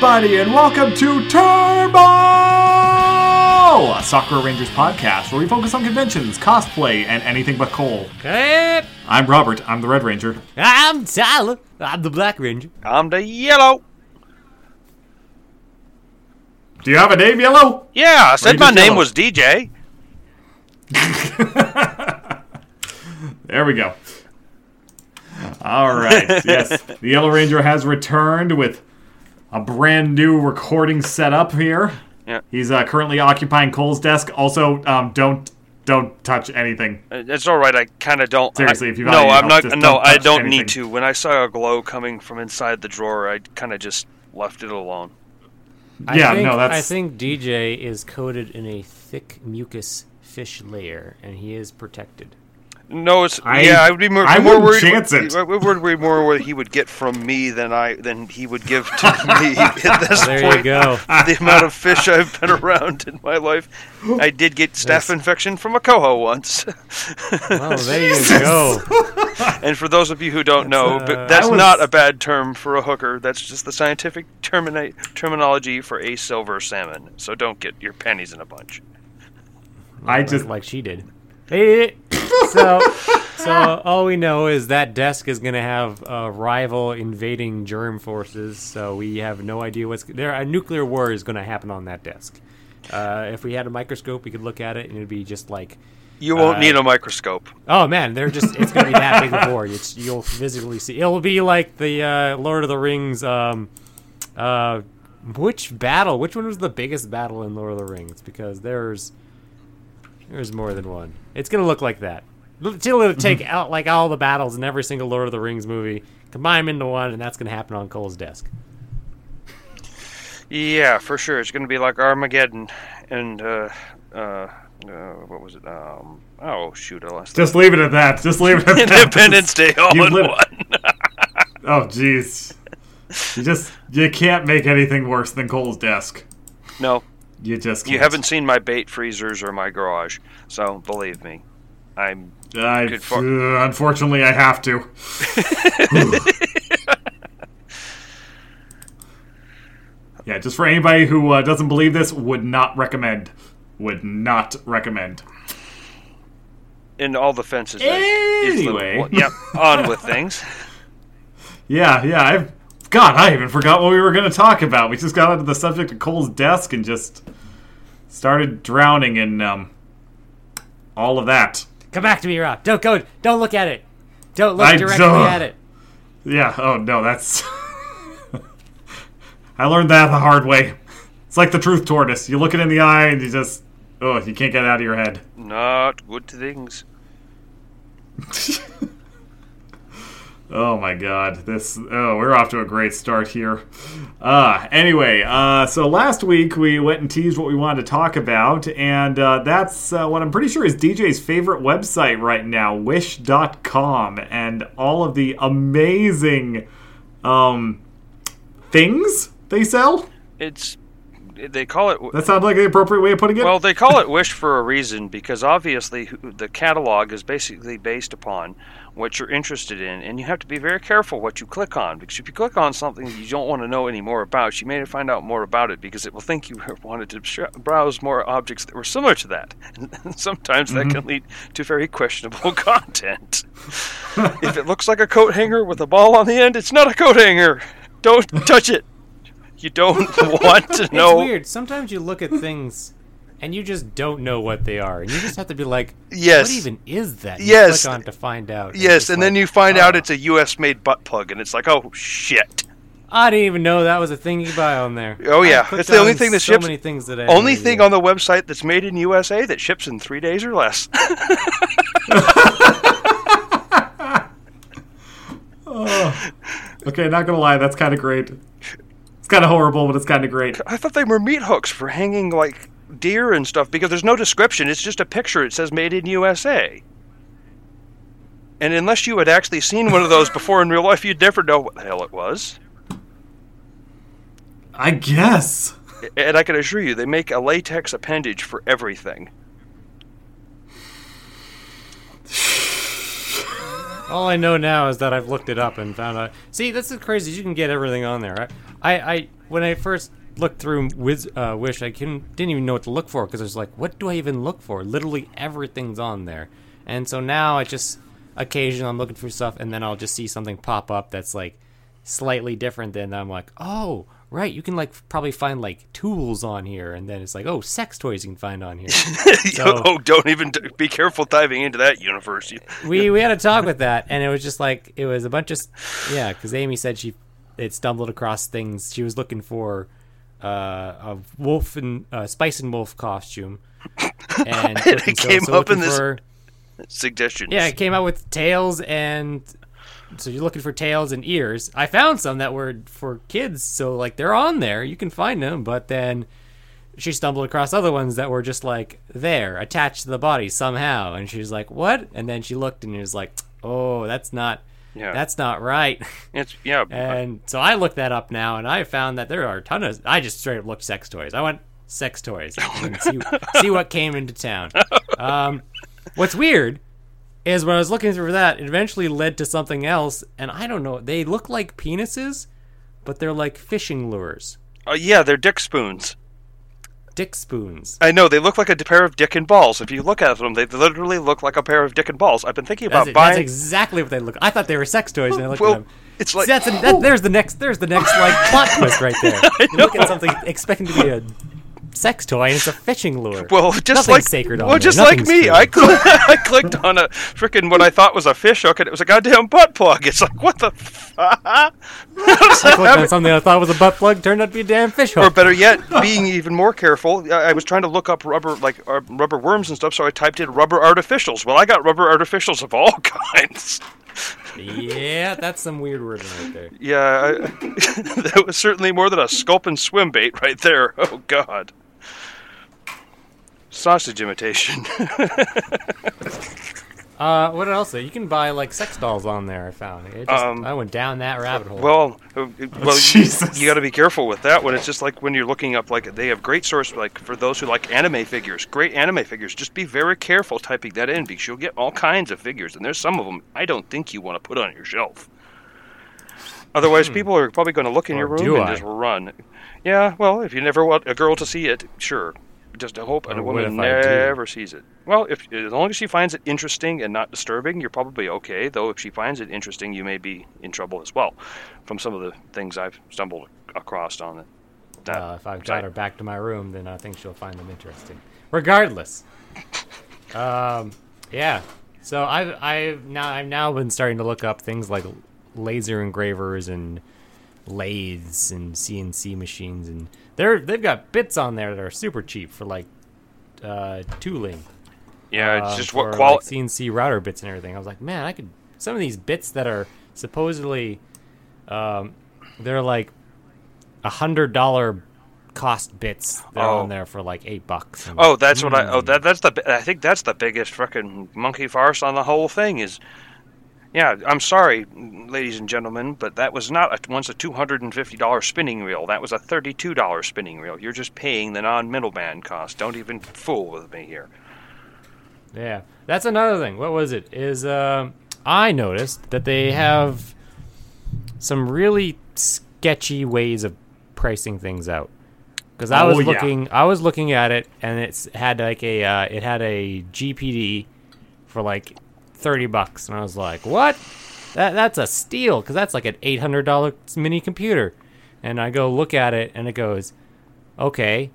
Hello, everybody, and welcome to Turbo, a Sakura Rangers podcast where we focus on conventions, cosplay, and anything but coal. Hey, I'm Robert. I'm the Red Ranger. I'm Tyler. I'm the Black Ranger. I'm the yellow. Do you have a name, Yellow? Yeah, I said my just name yellow? was DJ. There we go. All right. yes, the Yellow Ranger has returned with a brand new recording setup here. Yeah. He's uh, currently occupying Cole's desk. Also, um, don't don't touch anything. Uh, It's all right. I kind of don't. Seriously, I, if you no, I'm health, not. No, don't I don't anything. need to. When I saw a glow coming from inside the drawer, I kind of just left it alone. Yeah, I think, no, that's I think DJ is coated in a thick mucus fish layer, and he is protected. No, it's I- yeah. I would be more, I more wouldn't worried. chance it. I would be more what he would get from me than I than he would give to me at this There point. you go. The amount of fish I've been around in my life, I did get staph infection from a coho once. Oh, there you go. And for those of you who don't know, uh, but that's I was- not a bad term for a hooker. That's just the scientific termina- terminology for a silver salmon. So don't get your panties in a bunch. I just like she did. So, so all we know is that desk is going to have uh, rival invading germ forces. So we have no idea what's there. A nuclear war is going to happen on that desk. Uh, if we had a microscope, we could look at it, and it'd be just like You won't Uh, need a microscope. Oh man, they're just—it's gonna be that big of a war. It's, you'll physically see. It'll be like the uh, Lord of the Rings. Um, uh, which battle? Which one was the biggest battle in Lord of the Rings? Because there's there's more than one. It's gonna look like that. It's gonna take out like all the battles in every single Lord of the Rings movie, combine them into one, and that's gonna happen on Cole's desk. Yeah, for sure. It's going to be like Armageddon and uh, uh, uh, what was it? Um, oh shoot, I lost. just leave it at that. Just leave it at that. Independence Day all You in lit- one. Oh, jeez. You just you can't make anything worse than Cole's desk. No, You just can't. you haven't seen my bait freezers or my garage, so believe me, I'm. I, Good for- uh, unfortunately, I have to. yeah, just for anybody who uh, doesn't believe this, would not recommend. Would not recommend. In all the fences. is the- Anyway. yep. On with things. Yeah, yeah. I've God, I even forgot what we were going to talk about. We just got onto the subject of Cole's desk and just started drowning in um, all of that. Come back to me, Rob. Don't go. Don't look at it. Don't look I directly don't. at it. Yeah. Oh no, that's. I learned that the hard way. It's like the truth tortoise. You look it in the eye and you just, oh, you can't get it out of your head. Not good things. Oh my god, this oh we're off to a great start here. Uh anyway, uh so last week we went and teased what we wanted to talk about, and uh, that's uh, what I'm pretty sure is DJ's favorite website right now, wish.com, and all of the amazing um things they sell. It's. They call it. That sounds like the appropriate way of putting it. Well, they call it Wish for a reason because obviously the catalog is basically based upon what you're interested in, and you have to be very careful what you click on because if you click on something you don't want to know any more about, you may find out more about it because it will think you wanted to sh- browse more objects that were similar to that, and sometimes that can mm-hmm. lead to very questionable content. if it looks like a coat hanger with a ball on the end, it's not a coat hanger. Don't touch it. You don't want to know. It's weird. Sometimes you look at things and you just don't know what they are, and you just have to be like, Yes. what even is that?" You Yes. click on to find out. It's Yes, just and then you find out oh, it's a U.S. made butt plug, and it's like, oh shit! I didn't even know that was a thing you buy on there. Oh, yeah. I It's the only thing that so ships- many things that I Only thing on the website that's made in USA that ships in three days or less. Oh. okay, not gonna lie, that's kind of great. It's kind of horrible, but it's kind of great. I thought they were meat hooks for hanging like deer and stuff because there's no description. It's just a picture. It says made in USA. And unless you had actually seen one of those before in real life, you'd never know what the hell it was. I guess. And I can assure you, they make a latex appendage for everything. All I know now is that I've looked it up and found out. See, that's the crazy. You can get everything on there. I, I, I when I first looked through Wiz, uh, Wish, I couldn't, didn't even know what to look for because I was like, what do I even look for? Literally everything's on there. And so now I just occasionally I'm looking for stuff, and then I'll just see something pop up that's like slightly different. Than I'm like, oh, right, you can like probably find like tools on here, and then it's like, oh, sex toys you can find on here. So- oh, don't even d- be careful diving into that universe. We we had a talk with that, and it was just like it was a bunch of yeah. Because Aimee said she it stumbled across things. She was looking for uh, a wolf and uh, spice and wolf costume, and It came up in this- for- Suggestions. yeah, it came out with tails and. So you're looking for tails and ears. I found some that were for kids, so like they're on there. You can find them, but then she stumbled across other ones that were just like there, attached to the body somehow, and she was like, "What?" And then she looked and it was like, "Oh, that's not, Yeah. that's not right." It's yeah. and so I looked that up now, and I found that there are a ton of. I just straight up looked sex toys. I went sex toys and see, see what came into town. Um, what's weird is when I was looking through that, it eventually led to something else, and I don't know. They look like penises, but they're like fishing lures, Uh, yeah, they're dick spoons. Dick spoons. I know they look like a pair of dick and balls. If you look at them, they literally look like a pair of dick and balls. I've been thinking about That's, it, buying. that's exactly what they look. Like. I thought they were sex toys, and I looked Well, at them. it's like See, that's a, that, there's the next there's the next like plot twist right there. You look at something expecting to be a sex toy, and it's a fishing lure. Well, just Nothing's like sacred well, just like me, true. I cl- I clicked on a freaking what I thought was a fish hook, and it was a goddamn butt plug. It's like what the fuck? I clicked on something I thought was a butt plug, turned out to be a damn fish hook. or better yet, being even more careful, I I was trying to look up rubber like uh, rubber worms and stuff, so I typed in rubber artificials. Well, I got rubber artificials of all kinds. Yeah, that's some weird wording right there. Yeah, I, that was certainly more than a sculpin swim bait right there. Oh God. Sausage imitation. Uh, what else? You can buy like sex dolls on there. I found. It just, Um, I went down that rabbit hole. Well, uh, well, Jesus. you, got to be careful with that one. It's just like when you're looking up, like they have great source, like for those who like anime figures, great anime figures. Just be very careful typing that in because you'll get all kinds of figures, and there's some of them I don't think you want to put on your shelf. Otherwise, people are probably going to look in Hmm. Or your room and I? just run. Yeah, well, if you never want a girl to see it, sure. Just a hope, and a woman if I do? never sees it. Well, if as long as she finds it interesting and not disturbing, you're probably okay. Though if she finds it interesting, you may be in trouble as well. From some of the things I've stumbled across on it. Uh, if I've got her back to my room, then I think she'll find them interesting. Regardless, um, yeah. So I've I've now I've now been starting to look up things like laser engravers and lathes and CNC machines, and they're they've got bits on there that are super cheap for like uh, tooling. Yeah, it's uh, just what quality. like, CNC router bits and everything. I was like, man, I could some of these bits that are supposedly um, they're like a hundred dollar cost bits. They're Oh. on there for like eight bucks. Oh, that's what I. Oh, "Hmm." that that's the. I think that's the biggest fucking monkey farce on the whole thing. Is, yeah. I'm sorry, ladies and gentlemen, but that was not a, once a two hundred and fifty dollar spinning reel. That was a thirty two dollar spinning reel. You're just paying the non middleman cost. Don't even fool with me here. Yeah, that's another thing. What was it? Is um, I noticed that they have some really sketchy ways of pricing things out. Because I Oh, was yeah. looking, I was looking at it, and it's had like a, uh, it had a GPD for like thirty bucks, and I was like, what? That that's a steal because that's like an eight hundred dollar mini computer. And I go look at it, and it goes, okay.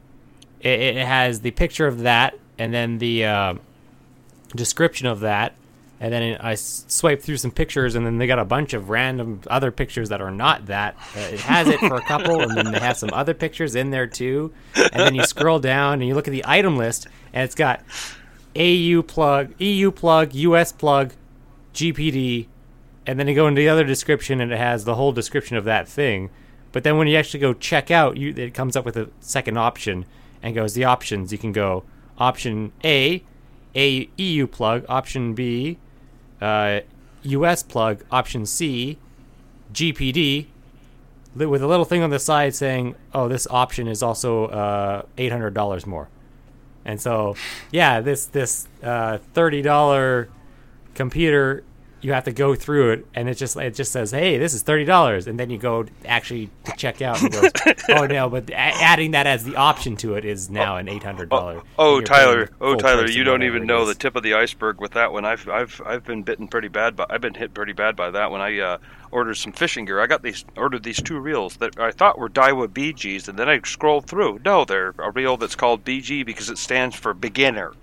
It, it has the picture of that, and then the uh, description of that, and then I swipe through some pictures, and then they got a bunch of random other pictures that are not that. Uh, it has it for a couple, and then they have some other pictures in there too. And then you scroll down and you look at the item list, and it's got AU plug, EU plug, US plug, GPD, and then you go into the other description, and it has the whole description of that thing. But then when you actually go check out, you, it comes up with a second option and goes the options. You can go option A, a EU plug, option B, uh, US plug, option C, GPD, with a little thing on the side saying, "Oh, this option is also uh, eight hundred dollars more." And so, yeah, this this uh, thirty dollar computer you have to go through it, and it just it just says, "Hey, this is thirty dollars," and then you go actually to check out, and goes, "Oh no!" But a- adding that as the option to it is now an eight hundred dollar. Oh, Tyler! Oh, Tyler! You don't even know the tip of the iceberg with that one. I've I've I've been bitten pretty bad, but I've been hit pretty bad by that when I uh, ordered some fishing gear. I got these ordered these two reels that I thought were Daiwa BGs, and then I scrolled through. No, they're a reel that's called BG because it stands for beginner.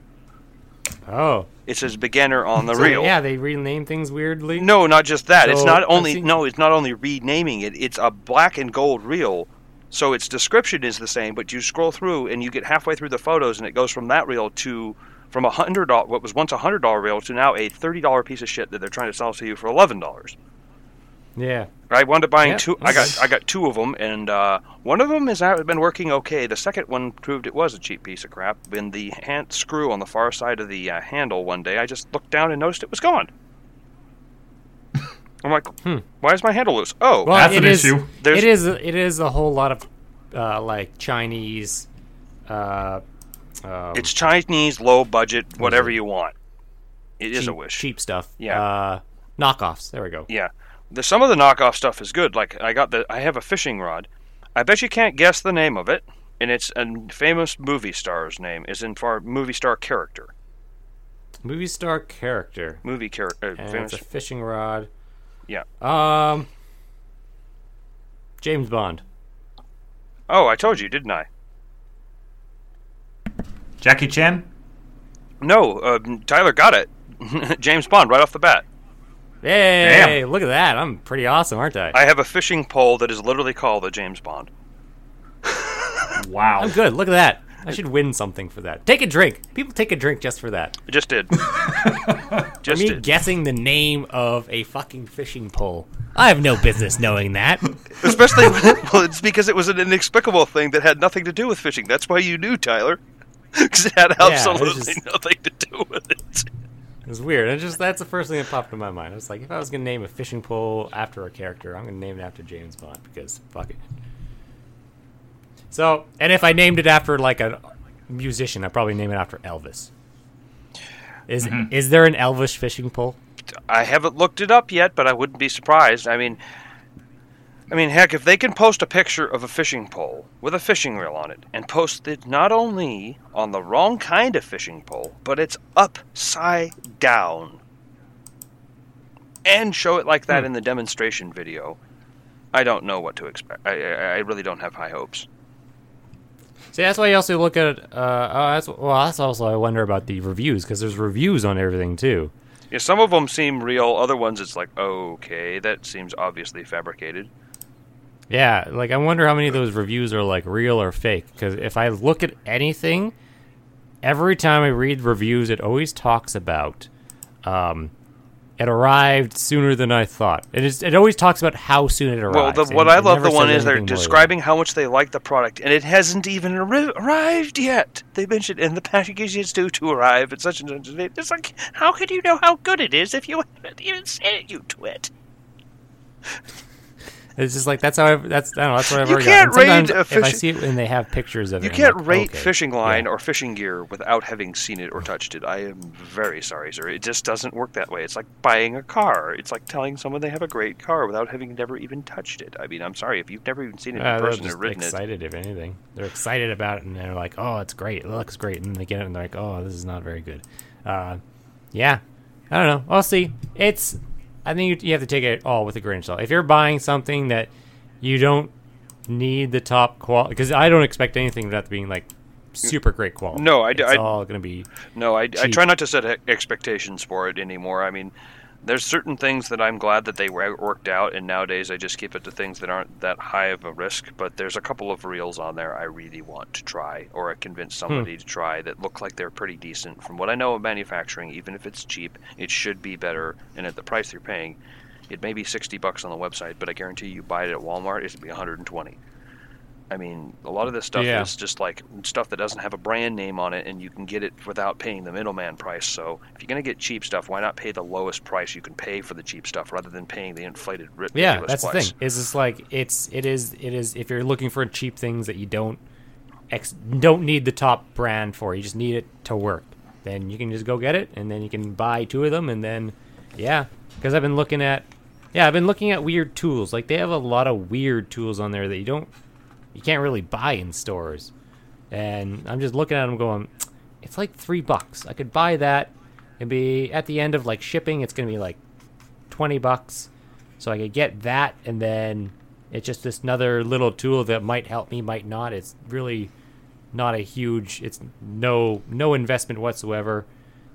Oh, It says beginner on the so, reel. yeah, they rename things weirdly. No, not just that. it's not only seen- no, it's not only renaming it. It's a black and gold reel, so its description is the same. But you scroll through and you get halfway through the photos, and it goes from that reel to from a hundred dollar, what was once a hundred dollar reel, to now a thirty dollar piece of shit that they're trying to sell to you for eleven dollars. Yeah, I wound up buying Yeah, two. I got. I got two of them, and uh, one of them has been working okay. The second one proved it was a cheap piece of crap. When the hand screw on the far side of the uh, handle one day, I just looked down and noticed it was gone. I'm like, why is my handle loose? Oh, Hmm. well, That's it an is- issue. There's- It is. It is a whole lot of uh, like Chinese. Uh, um, it's Chinese, low budget, whatever you want. It is cheap, a wish. cheap stuff. Yeah. uh, knockoffs. There we go. Yeah, the, some of the knockoff stuff is good. Like I got the, I have a fishing rod. I bet you can't guess the name of it, and it's a famous movie star's name. Is in for movie star character, Movie star character. movie character. And famous. it's a fishing rod. Yeah. Um. James Bond. Oh, I told you, didn't I? Jackie Chan? No, uh, Tyler got it. James Bond right off the bat. Hey, look at that! I'm pretty awesome, aren't I? I have a fishing pole that is literally called the James Bond. Wow. I'm good. Look at that. I should win something for that. Take a drink. People take a drink just for that. I just did. just Me did. guessing the name of a fucking fishing pole. I have no business knowing that. Especially when it, well, it's because it was an inexplicable thing that had nothing to do with fishing. That's why you knew, Tyler. Because it had it was absolutely just- nothing to do with it. It was weird. It just that's the first thing that popped in my mind. I was like, if I was gonna name a fishing pole after a character, I'm gonna name it after James Bond because fuck it. So, and if I named it after like a musician, I'd probably name it after Elvis. Is mm-hmm. is there an Elvis fishing pole? I haven't looked it up yet, but I wouldn't be surprised. I mean, I mean, heck, if they can post a picture of a fishing pole with a fishing reel on it and post it not only on the wrong kind of fishing pole, but it's upside down, and show it like that in the demonstration video, I don't know what to expect. I, I, I really don't have high hopes. See, that's why you also look at. Uh, oh, that's well. That's also I wonder about the reviews because there's reviews on everything too. Yeah, some of them seem real. Other ones, it's like, okay, that seems obviously fabricated. Yeah, like I wonder how many of those reviews are like real or fake. Because if I look at anything, every time I read reviews, it always talks about um, it arrived sooner than I thought. It is. It always talks about how soon it arrived. Well, the, what it I love the one is they're anything more than describing how much they like the product, and it hasn't even arri- arrived yet. They mentioned, and the package is due to arrive at such and such a date. It's like, how can you know how good it is if you haven't even sent you to it? It's just like that's how. I've, that's I don't know. That's what I've You already can't got. Rate a If I see it and they have pictures of You it, I'm can't like, rate okay, fishing line yeah. or fishing gear without having seen it or touched it. I am very sorry, sir. It just doesn't work that way. It's like buying a car. It's like telling someone they have a great car without having never even touched it. I mean, I'm sorry if you've never even seen it in Uh, person or ridden it. excited, if anything. They're excited about it, and they're like, "Oh, it's great! It looks great!" And then they get it, and they're like, "Oh, this is not very good." Uh, yeah, I don't know. I'll see. It's. I think you, you have to take it all with a grain of salt. If you're buying something that you don't need the top quality, because I don't expect anything without being like super great quality. No, I It's I- all going to be. No, I, I try not to set expectations for it anymore. I mean, there's certain things that I'm glad that they worked out, and nowadays I just keep it to things that aren't that high of a risk. But there's a couple of reels on there I really want to try, or I convince hmm. somebody to try that look like they're pretty decent. From what I know of manufacturing, even if it's cheap, it should be better. And at the price you're paying, it may be 60 bucks on the website, but I guarantee you buy it at Walmart, it'll be 120. I mean, a lot of this stuff Yeah. is just like stuff that doesn't have a brand name on it, and you can get it without paying the middleman price. So, if you're going to get cheap stuff, why not pay the lowest price you can pay for the cheap stuff rather than paying the inflated Yeah, that's the price? thing. Is just like it's it is it is if you're looking for cheap things that you don't ex, don't need the top brand for, you just need it to work. Then you can just go get it, and then you can buy two of them, and then yeah, because I've been looking at, yeah, I've been looking at weird tools. Like they have a lot of weird tools on there that you don't, you can't really buy in stores. And I'm just looking at them going, it's like three bucks. I could buy that and be at the end of like shipping, it's gonna be like twenty bucks. So I could get that, and then it's just this another little tool that might help me, might not. It's really not a huge. It's no no investment whatsoever.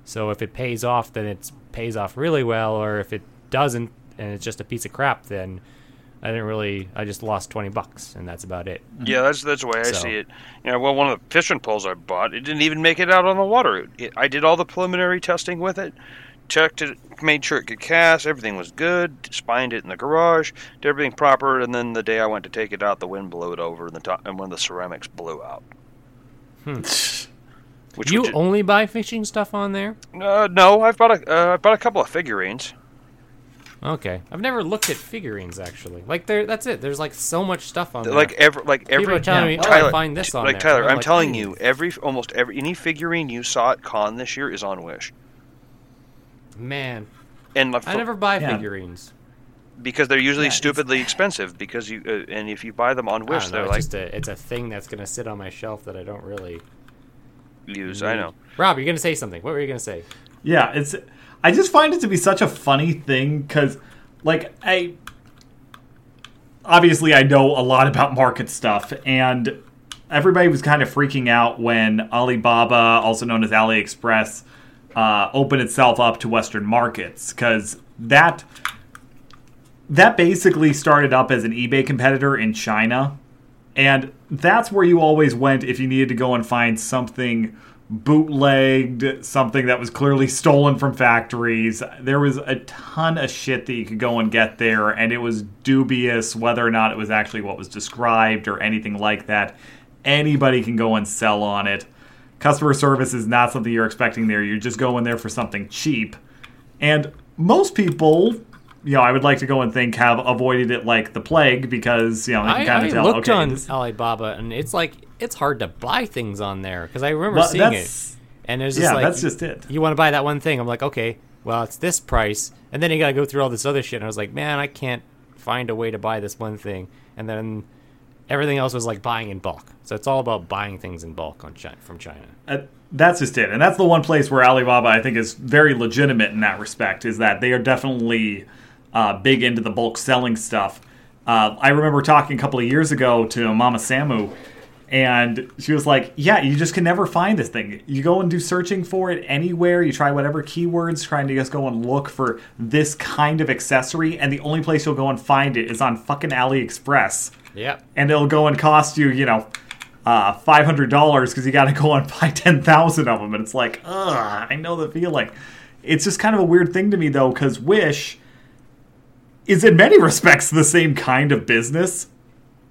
So if it pays off, then it pays off really well. Or if it doesn't, and it's just a piece of crap, then I didn't really. I just lost twenty bucks, and that's about it. Yeah, that's that's the way I see it. You know, well, one of the fishing poles I bought, it didn't even make it out on the water. It, it- I did all the preliminary testing with it, checked it, made sure it could cast, everything was good, spined it in the garage, did everything proper, and then the day I went to take it out, the wind blew it over, and the top, and one of the ceramics blew out. Which you only buy fishing stuff on there? uh, no, I've bought a uh, I bought a couple of figurines. Okay, I've never looked at figurines actually. Like there, that's it. There's like so much stuff on there. Like every like every People are telling yeah. me, oh, Tyler, I find this on like there. Tyler, And I'm like, telling "Hmm." you, every almost every any figurine you saw at con this year is on Wish, man, and like, I never buy Yeah. figurines. because they're usually Yeah, stupidly expensive. Because you uh, and if you buy them on Wish, they're it's like just a, it's a thing that's gonna sit on my shelf that I don't really use. I know. Rob, you're gonna say something. What were you gonna say? Yeah, it's. I just find it to be such a funny thing because, like, I obviously I know a lot about market stuff, and everybody was kind of freaking out when Alibaba, also known as AliExpress, uh, opened itself up to Western markets because that that basically started up as an eBay competitor in China. And that's where you always went if you needed to go and find something bootlegged, something that was clearly stolen from factories. There was a ton of shit that you could go and get there, and it was dubious whether or not it was actually what was described or anything like that. Anybody can go and sell on it. Customer service is not something you're expecting there. You're just going there for something cheap. And most people, you know, I would like to go and think have avoided it like the plague because, you know, they can I, kind of tell, looked okay, on this- Alibaba, and it's like it's hard to buy things on there because I remember Well, seeing it, and it's just yeah, like that's just it. you want to buy that one thing. I'm like, okay, well, it's this price, and then you got to go through all this other shit. And I was like, man, I can't find a way to buy this one thing, and then everything else was like buying in bulk. So it's all about buying things in bulk on China, from China. Uh, that's just it, and that's the one place where Alibaba I think is very legitimate in that respect. Is that they are definitely uh, big into the bulk selling stuff. Uh, I remember talking a couple of years ago to Mama Samu, and she was like, "Yeah, you just can never find this thing. You go and do searching for it anywhere. You try whatever keywords, trying to just go and look for this kind of accessory, and the only place you'll go and find it is on fucking AliExpress." Yep. and it'll go and cost you, you know, uh, five hundred dollars because you got to go and buy ten thousand of them, and it's like, ugh, I know the feeling. It's just kind of a weird thing to me though, because Wish is in many respects the same kind of business,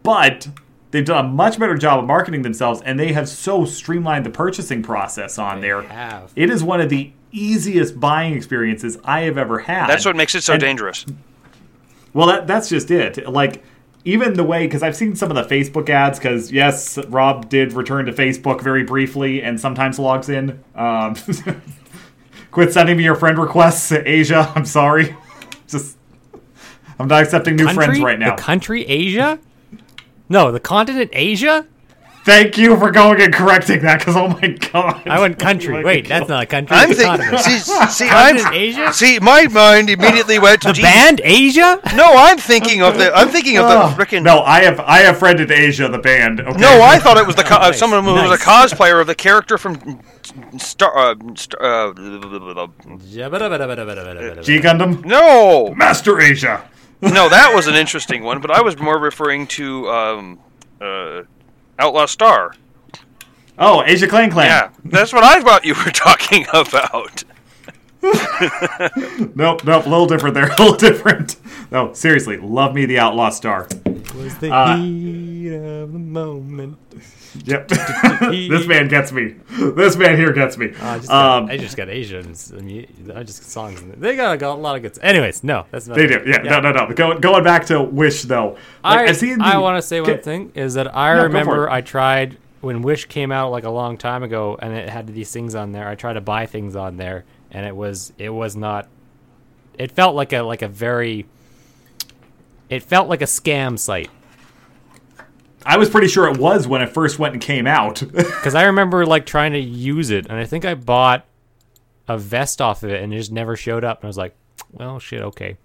but they've done a much better job of marketing themselves, and they have so streamlined the purchasing process on there. have. It is one of the easiest buying experiences I have ever had. That's what makes it so And- dangerous. well, that, that's just it. Like, even the way, because I've seen some of the Facebook ads, because yes, Rob did return to Facebook very briefly and sometimes logs in. Um, quit sending me your friend requests, Asia. I'm sorry. Just, I'm not accepting new friends right now. The country Asia? No, the continent Asia? Thank you for going and correcting that, because oh my god. I went country. Wait, that's not a country. I'm thinking. See, see, I'm Asia? see. My mind immediately went to The gee, band Asia? No, I'm thinking of the. I'm thinking of the Oh, frickin' no, I have I have friended Asia, the band. Okay? No, I thought it was the co- uh, Nice, someone who was a cosplayer of the character from Star. Uh, Star uh, G Gundam, no, Master Asia. No, that was an interesting one, but I was more referring to um, uh, Outlaw Star. Oh, Aisha Clan Clan. Yeah, that's what I thought you were talking about. Nope, nope, a little different there, a little different. No, seriously, love me the Outlaw Star. was the Uh, heat of the moment. Yep, this man gets me. This man here gets me. I just got, Um, I just got Asians. I mean, I just songs. in there. They got a, lot of good. Anyways, no, that's not. they do, yeah, No, no, no. Going, going back to Wish though. Like, I, I've the- I want to say one Okay, thing is that I Yeah, go for remember. I tried when Wish came out like a long time ago, and it had these things on there. I tried to buy things on there, and it was it was not it felt like a like a very it felt like a scam site I was pretty sure it was when it first went and came out. because I remember like trying to use it, and I think I bought a vest off of it, and it just never showed up. And I was like, well, shit, okay.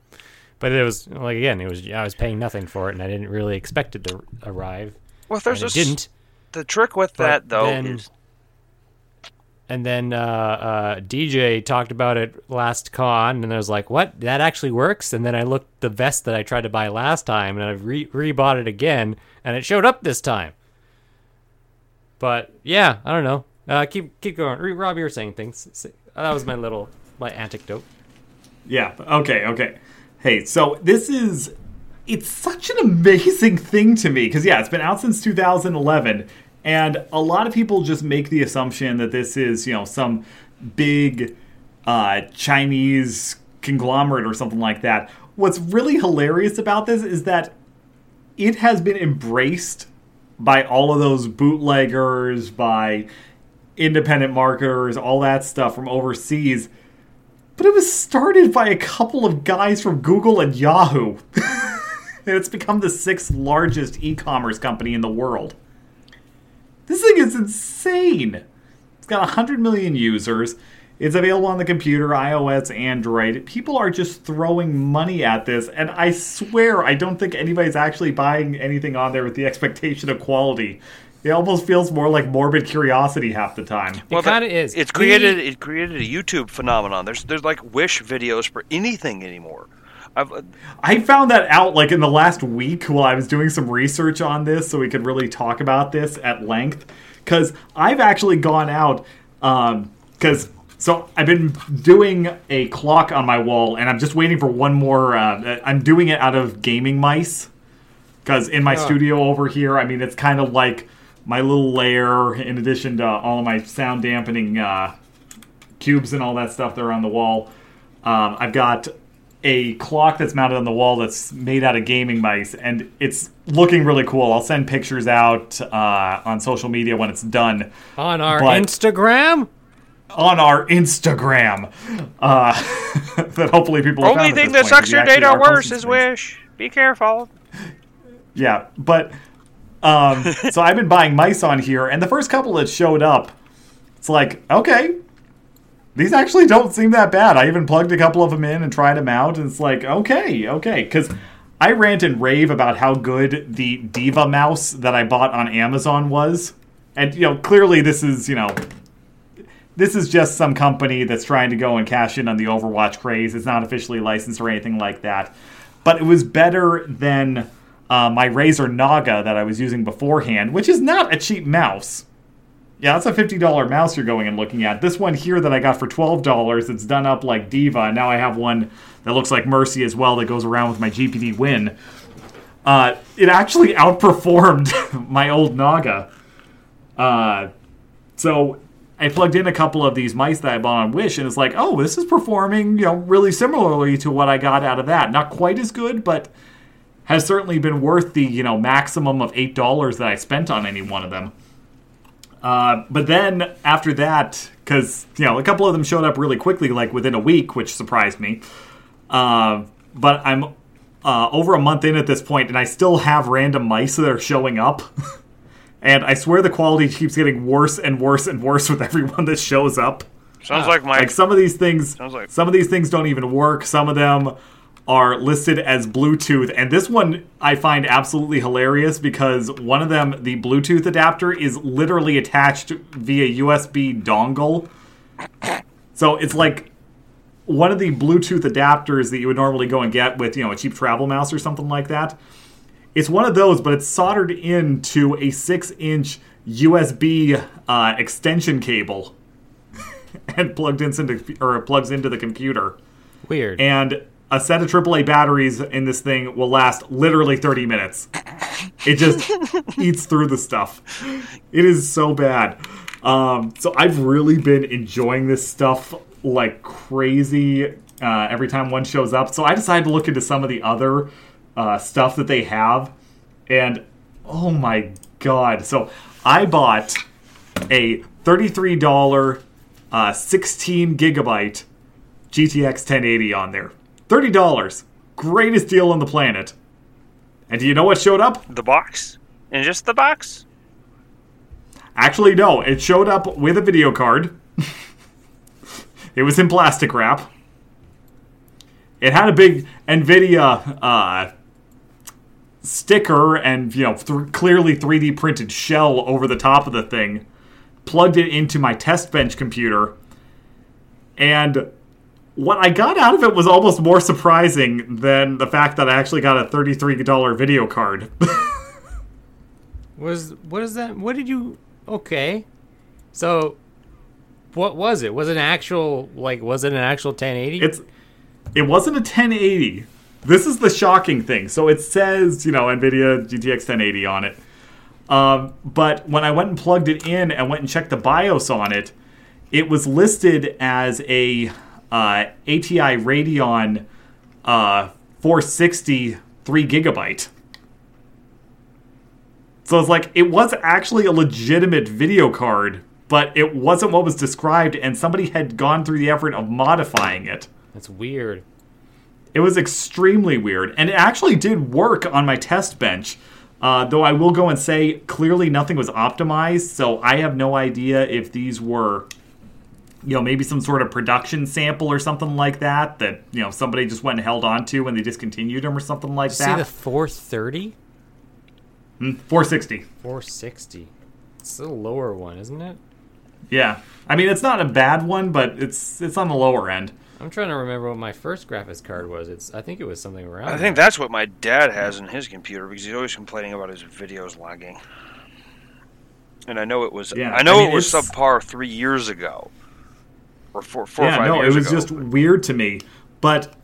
But it was like again, it was I was paying nothing for it, and I didn't really expect it to arrive. Well, there's and a it s- didn't. The trick with But that though then- is And then uh, uh, DJ talked about it last con, and I was like, "What? That actually works?" And then I looked the vest that I tried to buy last time, and I re rebought it again, and it showed up this time. But yeah, I don't know. Uh, keep keep going. Rob, you were saying things. That was my little my anecdote. Yeah. Okay. Okay. Hey, so this is it's such an amazing thing to me because yeah, it's been out since 2011, and a lot of people just make the assumption that this is you know some big uh, Chinese conglomerate or something like that. What's really hilarious about this is that it has been embraced by all of those bootleggers, by independent marketers, all that stuff from overseas. But it was started by a couple of guys from Google and Yahoo. and it's become the sixth largest e commerce company in the world. This thing is insane. It's got 100 million users. It's available on the computer, iOS, Android. People are just throwing money at this, and I swear I don't think anybody's actually buying anything on there with the expectation of quality. It almost feels more like morbid curiosity half the time. It that- kinda is. It's created it created a YouTube phenomenon. There's there's like wish videos for anything anymore. I've, I found that out like in the last week while I was doing some research on this so we could really talk about this at length. Because I've actually gone out, because so I've been doing a clock on my wall and I'm just waiting for one more. Uh, I'm doing it out of gaming mice. Because in my studio over here, I mean, it's kind of like my little lair in addition to all of my sound dampening uh, cubes and all that stuff that are on the wall. Um, I've got a clock that's mounted on the wall that's made out of gaming mice, and it's looking really cool. I'll send pictures out uh, on social media when it's done On our But- Instagram, on our Instagram. Uh, that hopefully people have only found at thing this that point, sucks 'cause we your data worse is wish. Be careful. Yeah, but um, so I've been buying mice on here, and the first couple that showed up, it's like, okay, these actually don't seem that bad. I even plugged a couple of them in and tried them out, and it's like, okay, okay, because I rant and rave about how good the D.Va mouse that I bought on Amazon was, and you know, clearly this is you know. This is just some company that's trying to go and cash in on the Overwatch craze. It's not officially licensed or anything like that. But it was better than uh, my Razer Naga that I was using beforehand, which is not a cheap mouse. Yeah, that's a $50 mouse you're going and looking at. This one here that I got for $12, it's done up like D.Va, and now I have one that looks like Mercy as well that goes around with my GPD Win. Uh, it actually outperformed my old Naga. Uh, so I plugged in a couple of these mice that I bought on Wish, and it's like, oh, this is performing, you know, really similarly to what I got out of that. Not quite as good, but has certainly been worth the you know maximum of eight dollars that I spent on any one of them. Uh, but then after that, because you know a couple of them showed up really quickly, like within a week, which surprised me. Uh, but I'm uh, over a month in at this point, and I still have random mice that are showing up. and I swear the quality keeps getting worse and worse and worse with everyone that shows up. Sounds like my Like some of these things, like- some of these things don't even work. Some of them are listed as Bluetooth, and this one I find absolutely hilarious because one of them, the Bluetooth adapter, is literally attached via USB dongle. So it's like one of the Bluetooth adapters that you would normally go and get with, you know, a cheap travel mouse or something like that. It's one of those, but it's soldered into a six-inch USB uh, extension cable and plugged into or plugs into the computer. weird. And a set of AAA batteries in this thing will last literally 30 minutes. It just eats through the stuff. It is so bad. Um, so I've really been enjoying this stuff like crazy uh, every time one shows up. So I decided to look into some of the other uh, stuff that they have. And oh my god. So I bought a $33 uh, 16 gigabyte GTX 1080 on there. Thirty dollars, greatest deal on the planet. And do you know what showed up? The box? And just the box? Actually, no. It showed up with a video card. it was in plastic wrap. It had a big NVIDIA uh, sticker and you know th- clearly 3D printed shell over the top of the thing. Plugged it into my test bench computer, and what I got out of it was almost more surprising than the fact that I actually got a thirty-three dollar video card. Was what is that? What did you? Okay, so what was it? Was it an actual like? Was it an actual 1080? it's it wasn't a 1080 this is the shocking thing so it says you know nvidia gtx 1080 on it um, but when i went and plugged it in and went and checked the bios on it it was listed as a uh, ati radeon uh, 460 3 gigabyte so it's like it was actually a legitimate video card but it wasn't what was described and somebody had gone through the effort of modifying it That's weird. it was extremely weird, and it actually did work on my test bench. Uh, though I will go and say, clearly nothing was optimized, so I have no idea if these were, you know, maybe some sort of production sample or something like that that you know somebody just went and held on to when they discontinued them or something like that. See the 430, Hmm, 460. 460. It's the lower one, isn't it? Yeah, I mean it's not a bad one, but it's it's on the lower end. I'm trying to remember what my first graphics card was. It's I think it was something around. I think there. that's what my dad has in his computer because he's always complaining about his videos lagging. And I know it was Yeah, I know I mean, it was it's- subpar three years ago. Or four, four or yeah, five no, it was ago. just weird to me. But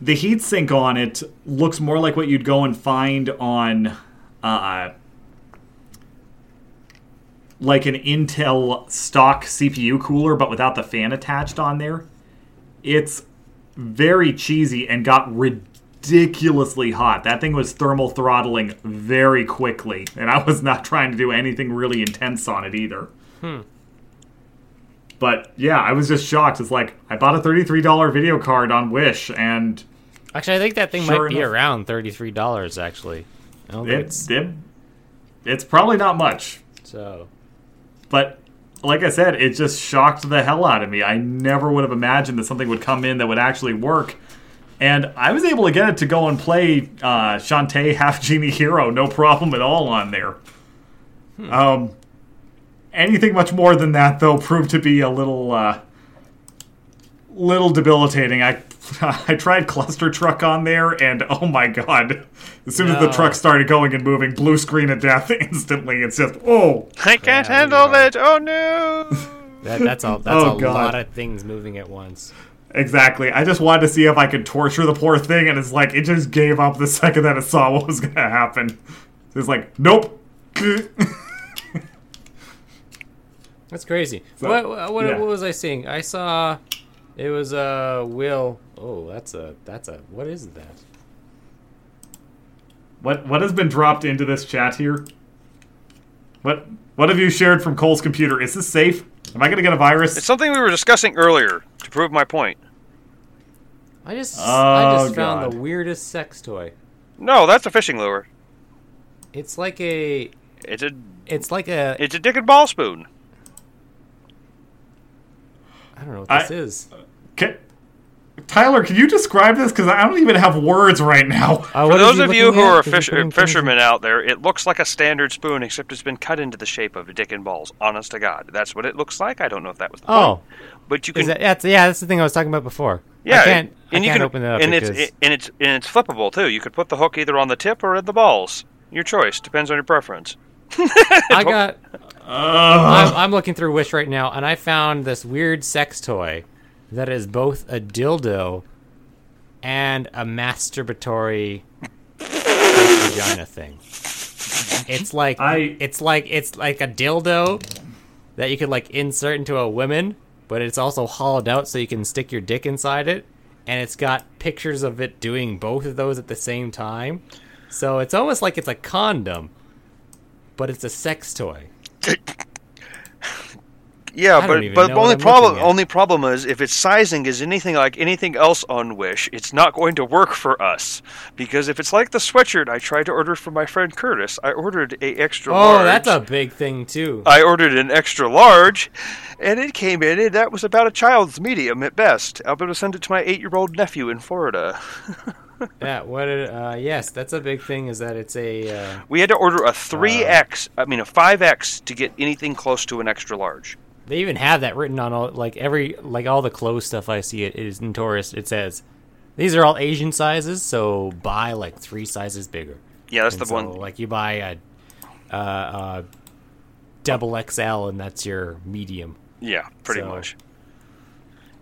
the heatsink on it looks more like what you'd go and find on, uh, like an Intel stock CPU cooler, but without the fan attached on there. It's very cheesy and got ridiculously hot. That thing was thermal throttling very quickly, and I was not trying to do anything really intense on it either. But yeah, I was just shocked. It's like I bought a thirty-three dollar video card on Wish, and Actually, I think that thing Sure might be enough. around thirty-three dollars. Actually, I it's it, it's probably not much. so. But like I said, it just shocked the hell out of me. I never would have imagined that something would come in that would actually work. And I was able to get it to go and play uh, Shantae Half Genie Hero, no problem at all on there. Um, anything much more than that, though, proved to be a little, uh, little debilitating. I, I tried Cluster Truck on there, and oh my god! As soon as the truck started going and moving, blue screen of death instantly. It's just oh. I can't Yeah, handle yeah. it. Oh no. That, that's a that's Oh, a God. lot of things moving at once. Exactly. I just wanted to see if I could torture the poor thing, and it's like it just gave up the second that it saw what was going to happen. It's like, nope. That's crazy. So, what what, what, yeah. what was I seeing? I saw it was a uh, Will. Oh, that's a that's a what is that? what what has been dropped into this chat here? What what have you shared from Cole's computer? Is this safe? Am I going to get a virus? It's something we were discussing earlier to prove my point. I just I Oh, just found the weirdest sex toy. No, that's a fishing lure. It's like a It's a it's like a it's a dick and ball spoon. I don't know what I- this is. Can, Tyler, can you describe this? Because I don't even have words right now. Uh, For those he of you who at? are fish, putting things in- fishermen out there, it looks like a standard spoon, except it's been cut into the shape of a dick and balls. Honest to God, that's what it looks like. I don't know if that was the Oh, point, but you can that, that's, yeah, that's the thing I was talking about before. yeah, I can't, and I you can't can open it up and because it's and it's and it's flippable too. You could put the hook either on the tip or in the balls. Your choice depends on your preference. I got. Ugh. I'm, I'm looking through Wish right now, and I found this weird sex toy that is both a dildo and a masturbatory vagina thing. It's like I- it's like it's like a dildo that you could like insert into a woman, but it's also hollowed out so you can stick your dick inside it, and it's got pictures of it doing both of those at the same time. So it's almost like it's a condom, but it's a sex toy. Yeah, but but only problem only problem is if its sizing is anything like anything else on Wish, it's not going to work for us because if it's like the sweatshirt I tried to order for my friend Curtis, I ordered a extra Oh, large. that's a big thing too. I ordered an extra large, and it came in, and that was about a child's medium at best. I'm going to send it to my eight-year-old nephew in Florida. yeah, what? It, uh, yes, that's a big thing. Is that it's a uh, We had to order a 3X, I mean a 5X, to get anything close to an extra large. They even have that written on all like every like all the clothes stuff I see. It is in notorious. It says these are all Asian sizes, so buy like three sizes bigger. Yeah, that's And the so, one. Like you buy a uh, uh, double XL, and that's your medium. Yeah, pretty so- much.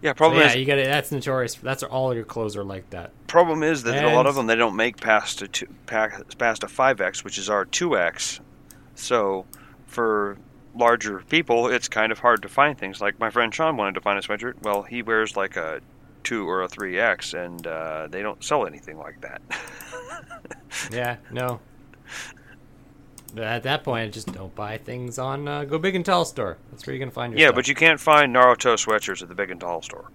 Yeah, So, problem yeah, is you got it. That's notorious. That's all your clothes are like that. problem is that a lot of them they don't make past a two, past a 5X, which is our 2X. So for larger people, it's kind of hard to find things. Like my friend Sean wanted to find a sweatshirt. Well, he wears like a two or a 3X, and uh, they don't sell anything like that. Yeah, no. At that point, just don't buy things on uh, Go Big and Tall store. That's where you're gonna find your yeah, stuff. but you can't find Naruto sweatshirts at the big and tall store.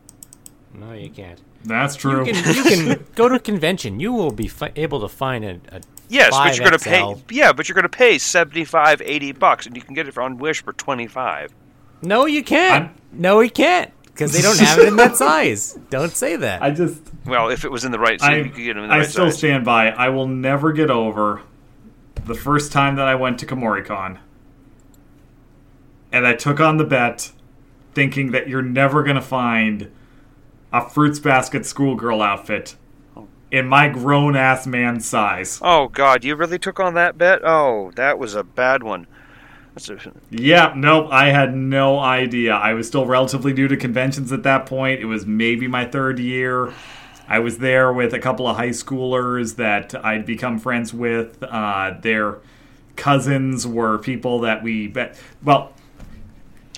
no, you can't. That's true. You can you can go to a convention. You will be fi- able to find a, a Yes, but you're going to pay. Yeah, but you're going to pay 75, 80 bucks, and you can get it on Wish for 25. No, you can't. I'm- No, you can't because they don't have it in that size. Don't say that. I just Well, if it was in the right I, size, you could get them in the size. I right still size. stand by. I will never get over the first time that I went to Kumoricon, and I took on the bet, thinking that you're never gonna find a fruits basket schoolgirl outfit in my grown ass man size. Oh God, you really took on that bet? Oh, that was a bad one. A, Yeah, nope. I had no idea. I was still relatively new to conventions at that point. It was maybe my third year. I was there with a couple of high schoolers that I'd become friends with. Uh, their cousins were people that we bet. Well,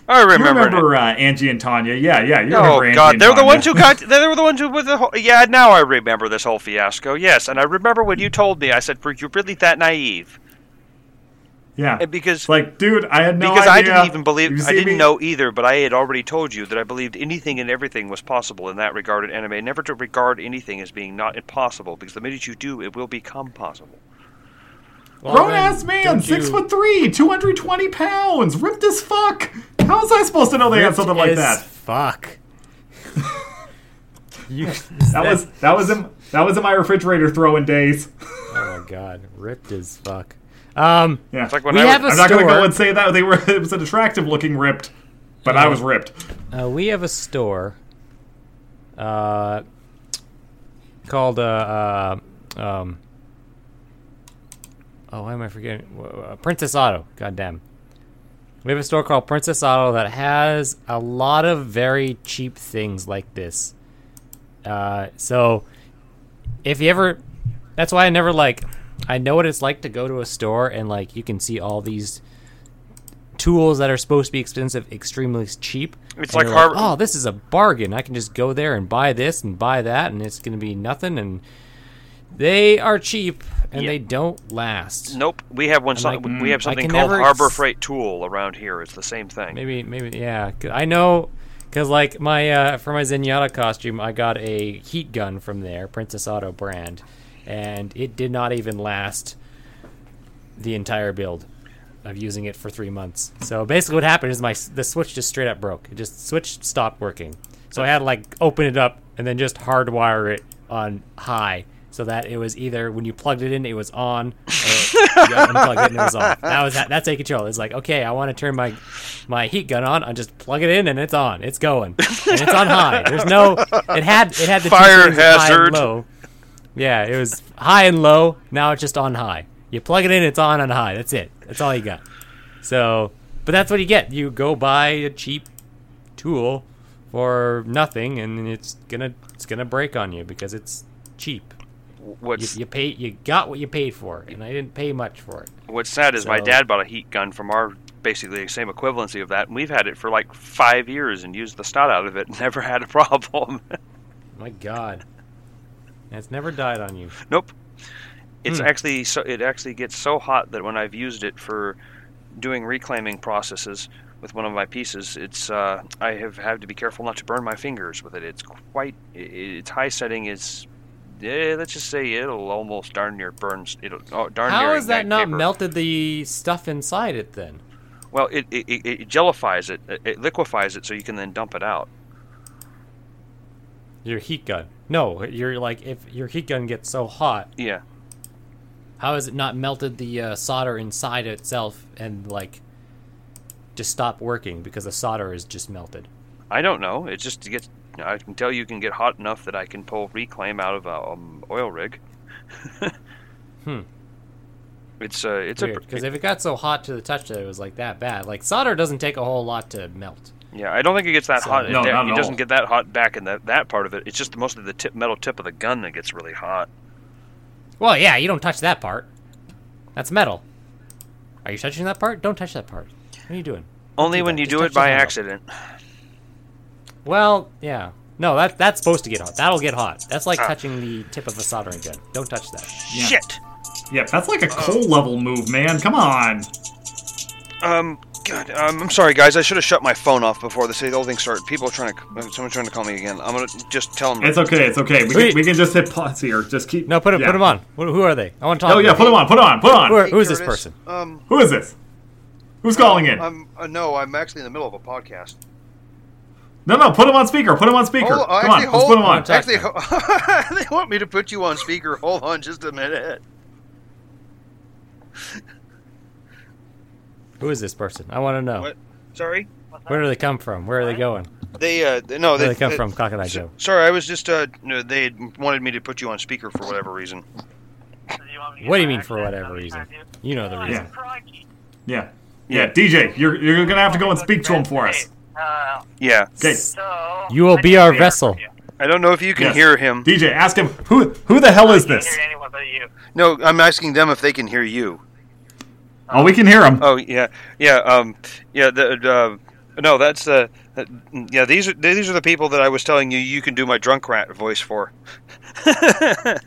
I you remember. remember uh, Angie and Tanya? Yeah, yeah. You it. remember Oh Angie God, they're the ones who got. They were the ones who with the whole. Yeah, now I remember this whole fiasco. Yes, and I remember when you told me. I said, "Were you really that naive?" Yeah, And because like, dude, I had no because idea. I didn't even believe. I didn't me? know either, but I had already told you that I believed anything and everything was possible in that regard in anime. Never to regard anything as being not impossible, because the minute you do, it will become possible. Well, Grown ass man, don't six you- foot three, two hundred twenty pounds, ripped as fuck. How was I supposed to know they had something like as that? Fuck. you, That was that was in that was in my refrigerator throwing days. Oh my god, ripped as fuck. Um, Yeah, It's like when we I have a I'm not gonna go and say that. They were. It was an attractive looking ripped, but I was ripped. Uh, we have a store uh, called uh, uh, um, oh why am I forgetting? Uh, Princess Auto goddamn. We have a store called Princess Auto that has a lot of very cheap things like this. Uh, so if you ever that's why I never like I know what it's like to go to a store and like you can see all these tools that are supposed to be expensive extremely cheap It's like Harvard- oh, this is a bargain. I can just go there and buy this and buy that, and it's going to be nothing. And they are cheap and Yeah. they don't last. Nope, we have one. Like, we have something called Harbor ex- Freight Tool around here. It's the same thing. Maybe, maybe, yeah. 'Cause I know because like my uh, for my Zenyatta costume, I got a heat gun from there, Princess Auto brand, and it did not even last the entire build of using it for three months. So basically, what happened is my the switch just straight up broke. It just switch stopped working. So I had to like open it up and then just hardwire it on high. So that it was either when you plugged it in, it was on, or you unplugged it and it was off. That was that's a control. It's like, okay, I want to turn my my heat gun on. I just plug it in and it's on. It's going, and it's on high. There's no. It had it had the Fire of high low. Yeah, it was high and low. Now it's just on high. You plug it in, it's on and high. That's it. That's all you got. So, but that's what you get. You go buy a cheap tool for nothing, and it's gonna it's gonna break on you because it's cheap. You, What's you pay you got what you paid for, and I didn't pay much for it. What's sad is my dad bought a heat gun from our basically the same equivalency of that, and we've had it for like five years and used the snot out of it, and never had a problem. My God, it's never died on you. nope. It's Hmm. actually so it actually gets so hot that when I've used it for doing reclaiming processes, with one of my pieces. It's uh, I have had to be careful not to burn my fingers with it. It's quite its high setting is. Yeah, let's just say it'll almost darn near burns. It'll oh, darn near How has that not paper. melted the stuff inside it then? Well, it it, it, it jellifies it. It liquefies it so you can then dump it out. Your heat gun. No, you're like if your heat gun gets so hot, Yeah. how has it not melted the uh, solder inside itself and like just stop working because the solder is just melted? I don't know. It just gets. I can tell you can get hot enough that I can pull reclaim out of a um, oil rig. Hmm. It's uh, it's Weird, a because if it got so hot to the touch that it was like that bad, like solder doesn't take a whole lot to melt. Yeah. I don't think it gets that So- hot. No, it, not it at doesn't all. get that hot back in that that part of it. It's just mostly the tip metal tip of the gun that gets really hot. Well, yeah, you don't touch that part. That's metal. Are you touching that part? Don't touch that part. What are you doing? Only do when that. you Just do it by accident. Well, yeah. No, that that's supposed to get hot. That'll get hot. That's like Ah. touching the tip of a soldering gun. Don't touch that. Yeah. Shit. Yeah, that's like a coal level move, man. Come on. Um. God, um, I'm sorry, guys. I should have shut my phone off before this whole thing started. People are trying to. Uh, someone's trying to call me again. I'm gonna just tell them. It's okay. It's okay. We can, we can just hit pause here. Just keep. No, put it, yeah. put them on. Who, who are they? I want to talk. Oh yeah, put them on. Put them on. Put them Who, on. are- who is this person? Um. Who is this? Who's calling in? I'm. Uh, no, I'm actually in the middle of a podcast. No, no. Put him on speaker. Put him on speaker. Hold- Come on. actually, Let's put him on. on. Talk to Actually, they want me to put you on speaker. Hold on, just a minute. Who is this person? I want to know. What? Sorry. Where do they come from? Where are they going? They. Uh. they- No. Where do They, they come they- from, Crocodile s- Joe? Sorry, I was just. Uh. No, they had wanted me to put you on speaker for whatever reason. What do you mean for whatever reason? You know the reason. Yeah. Yeah. DJ, you're you're gonna have to go and speak to him for us. Yeah. Okay. so You will be our vessel. I don't know if you can Yes. hear him. DJ, ask him who who the hell is this? hear anyone but you. No, I'm asking them if they can hear you. Oh, we can hear them. Oh yeah, yeah, um, yeah. The uh, no, that's the uh, yeah. These are these are the people that I was telling you you can do my drunk rat voice for. I'm not-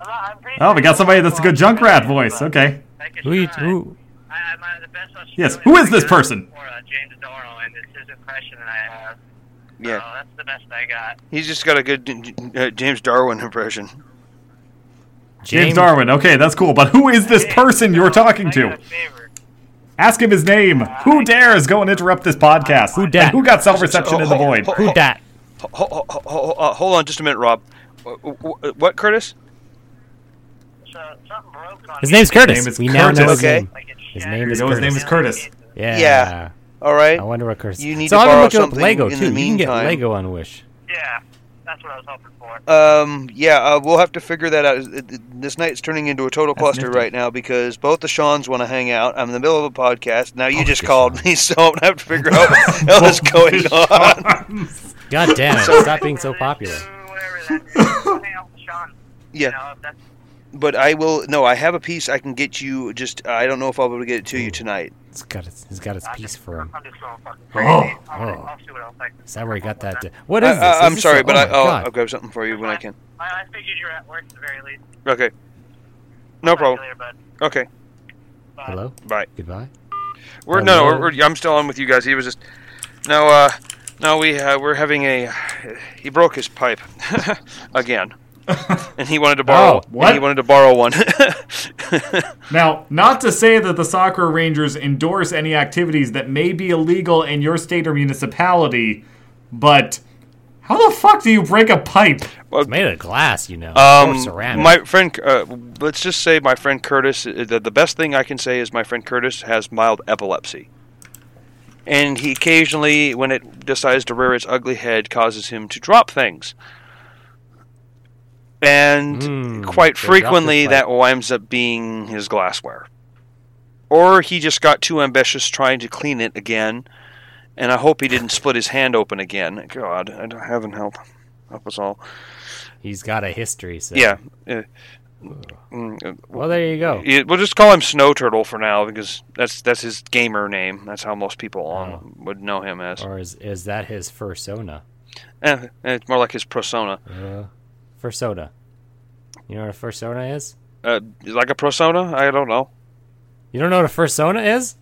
I'm pretty Oh, we got somebody that's a good I'm voice. Okay. I Who? Who? I, I'm the best one Yes, doing who it is this person? Uh, James Adorno, and it's his impression that I have. Yeah, So that's the best I got. he's just got a good uh, James Darwin impression. James Darwin. Okay, that's cool. But who is this person you're talking to? got a favor. Ask him his name. Who dares go and interrupt this podcast? Who And dat? who got self reception in the void? Who dat? Ho- ho- ho- ho- uh, hold on, just a minute, Rob. Uh, uh, What, Curtis? So something broke on His name's Curtis. name is we now know Curtis. his Okay. name. His name is know his name Curtis. is Curtis. Yeah. Yeah. All right. I wonder what Curtis. You need so to I'm borrow looking up something Lego in too. the You can get meantime. Lego on Wish. Yeah, that's what I was hoping for. Um, yeah, uh, we'll have to figure that out. This night's turning into a total That's cluster nifty. right now because both the Seans want to hang out. I'm in the middle of a podcast. Now you Oh, just called Sean. me, so I'm gonna have to figure out what the is going on. God damn it! Stop being so popular. Whatever that is. Hang out with Sean. You Yeah, know, if that's but I will. No, I have a piece I can get you. Just I don't know if I'll be able to get it to you tonight. It's got its, it's got its piece for him. I'm just going fucking Oh. crazy. I'm gonna- Oh. I'll see what else I can Is that where he got that? What is I, this? I, I'm this sorry, a- but oh I, I'll, I'll grab something for you when I can. I figured you're at work at the very least. Okay, no Talk to problem. later. Okay, Bye. Hello. bye. Goodbye. We're no, no we're, we're, I'm still on with you guys. He was just no, uh, no. We uh, we're having a. He broke his pipe again, and he wanted to borrow. Oh, what? And he wanted to borrow one. Now, not to say that the Sakura Rangers endorse any activities that may be illegal in your state or municipality, but how the fuck do you break a pipe? It's made of glass, you know, or Um, ceramic. my friend, uh, let's just say my friend Curtis. uh, The, the best thing I can say is my friend Curtis has mild epilepsy, and he occasionally, when it decides to rear its ugly head, causes him to drop things. And Mm, quite so he dropped frequently, that winds up being his glassware, or he just got too ambitious trying to clean it again. And I hope he didn't split his hand open again. God, I don't, heaven help, help us all. He's got a history. So. Yeah. uh, mm, uh, Well, there you go. we'll just call him Snow Turtle for now because that's that's his gamer name. That's how most people Oh. would know him as. Or is is that his fursona? Eh, it's more like his persona, Uh, fursona. You know what a fursona is? uh, like a persona. I don't know. You don't know what a fursona is?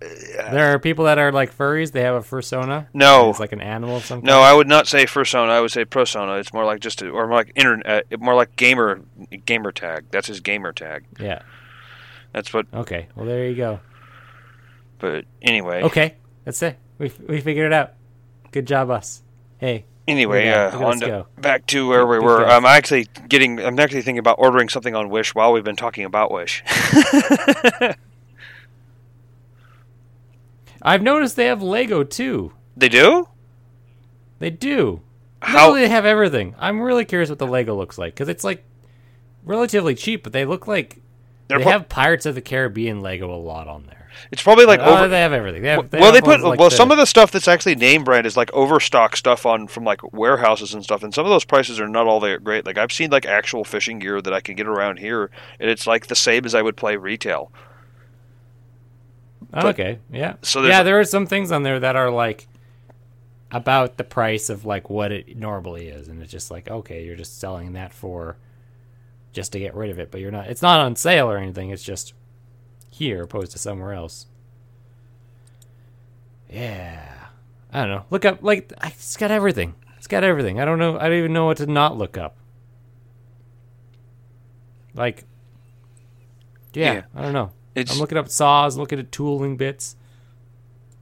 There are people that are like furries. They have a fursona. No. it's like an animal. Of some Kind. No, I would not say fursona. I would say prosona. It's more like just a, or more like internet, uh, more like gamer gamer tag. That's his gamer tag. Yeah. That's what. Okay. Well, there you go. But anyway, Okay, that's it. We we figured it out. Good job, us. Hey. Anyway, Yeah, uh, on to, back to where we were. I'm actually getting. I'm actually thinking about ordering something on Wish while we've been talking about Wish. I've noticed they have Lego too. they do. They do. How- How they have everything. I'm really curious what the Lego looks like because it's like relatively cheap, but they look like They're they pro- have Pirates of the Caribbean Lego a lot on there. It's probably like oh, over. they have everything. They have, they well, they put like well the- some of the stuff that's actually name brand is like overstock stuff on from like warehouses and stuff, and some of those prices are not all that great. Like I've seen like actual fishing gear that I can get around here, and it's like the same as I would play retail. Oh, okay, yeah. So yeah, there are some things on there that are like about the price of like what it normally is, and it's just like okay, you're just selling that for just to get rid of it, but you're not. It's not on sale or anything. It's just here opposed to somewhere else. Yeah, I don't know. Look up like it's got everything. It's got everything. I don't know. I don't even know what to not look up. Like, yeah, Yeah. I don't know. It's I'm looking up saws, looking at tooling bits.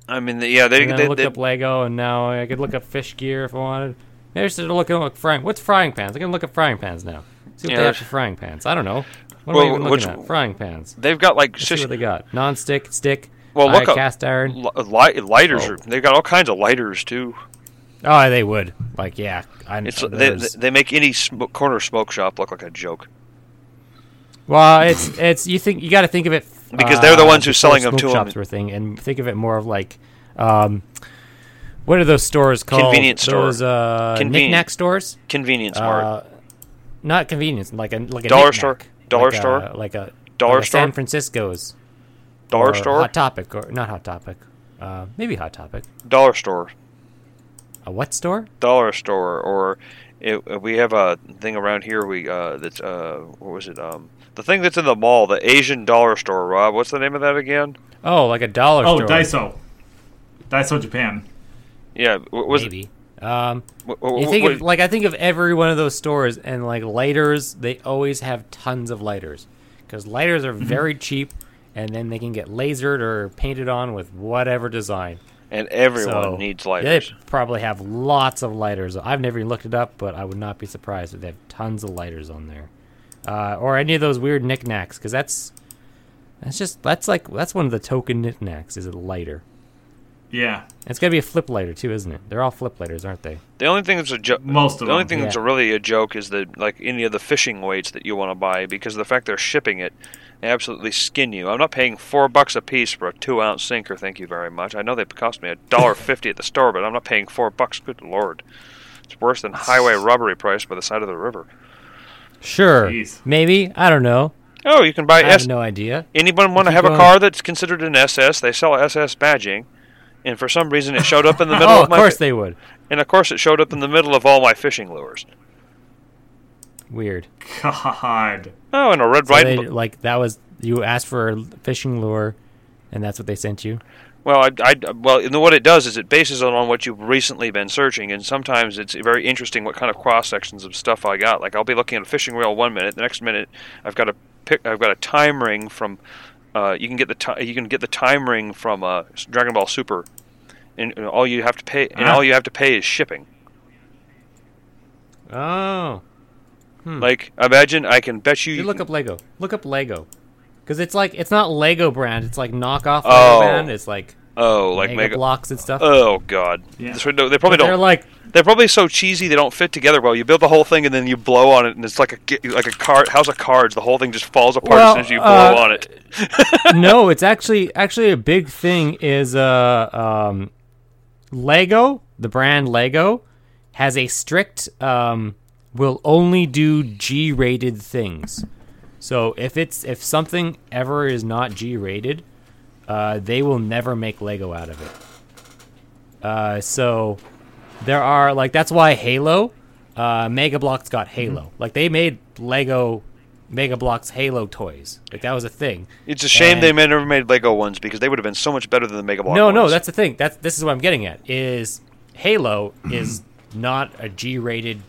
I mean the- yeah they And they, I looked they- up Lego, and now I could look up fish gear if I wanted. Maybe I should look at frying. What's frying pans? I can look up frying pans now. See what Yeah, they have for frying pans. I don't know. What Well, am I even which- looking at? Frying pans. they've got like Let's see what they got. Non-stick, stick. Well, look up- cast iron. li- li- lighters. Oh. Are, they've got all kinds of lighters too. Oh, they would. Like, yeah. I, It's they, they make any sm- corner smoke shop look like a joke. well, it's it's you think you got to think of it Because they're the ones who's selling them to shops were thing, and think of it more of like, um, what are those stores called? Convenience store. Those uh, knick-knack stores. Convenience mart. Uh, not convenience, like a like a Dollar knick-knack. store? Dollar Like a- store? like a Dollar like a San? Francisco's Dollar or store. Hot Topic, or not Hot Topic, uh, maybe Hot Topic. Dollar store. A what store? Dollar store. Or it, we have a thing around here. We uh, that's uh, what was it? Um, the thing that's in the mall, the Asian dollar store. Rob, what's the name of that again? Oh, like a dollar Oh, store. Daiso. Daiso Japan. Yeah, what was maybe. Um, It, what, you think what- of, like I think of every one of those stores and like lighters. They always have tons of lighters because lighters are Mm-hmm. very cheap, and then they can get lasered or painted on with whatever design. and everyone So, needs lighters. They probably have lots of lighters. I've never even looked it up, but I would not be surprised if they have tons of lighters on there, uh, or any of those weird knickknacks. Because that's that's just that's like that's one of the token knickknacks is a lighter. Yeah. And it's got to be a flip lighter too, isn't it? They're all flip lighters, aren't they? The only thing that's a joke. Most of the only them, thing that's yeah. a really a joke is that like any of the fishing weights that you want to buy because of the fact they're shipping it, they absolutely skin you. I'm not paying four bucks a piece for a two ounce sinker. Thank you very much. I know they cost me a dollar fifty at the store, but I'm not paying four bucks. Good lord, it's worse than highway robbery price by the side of the river. Sure, Jeez. maybe I don't know. Oh, you can buy I S. have no idea. Anyone want to Keep have a going. car that's considered an SS? They sell SS badging, and for some reason it showed up in the middle Oh, of of my. course they would. and of course it showed up in the middle of all my fishing lures. Weird. God. Oh, and a red, So white, they, and like that was you asked for a fishing lure, and that's what they sent you. Well, I, I, well, you know what it does is it bases it on what you've recently been searching, and sometimes it's very interesting what kind of cross sections of stuff I got. Like I'll be looking at a fishing reel one minute, the next minute I've got a pick, I've got a time ring from. Uh, you can get the ti- you can get the time ring from uh, Dragon Ball Super, and, and all you have to pay and Ah. all you have to pay is shipping. Oh, Like imagine I can bet you. you look up Lego. Look up Lego, because it's like it's not Lego brand. It's like knockoff Oh. Brand. It's like oh, like Mega, mega. blocks and stuff. Oh God! Yeah. They probably They're don't. like They're probably so cheesy they don't fit together well. You build the whole thing and then you blow on it, and it's like a like a card house of cards. The whole thing just falls apart Well, as soon as you blow uh, on it. no, it's actually actually a big thing is uh um Lego, the brand Lego has a strict um will only do G-rated things. So if it's if something ever is not G-rated, uh they will never make Lego out of it. Uh so there are like that's why Halo uh Mega Bloks got Halo. Like they made Lego Mega Bloks Halo toys. Like that was a thing. It's a shame they And- never made Lego ones because they would have been so much better than the Mega Block No, no, that's the thing. That's this is what I'm getting at. Is Halo is not a G-rated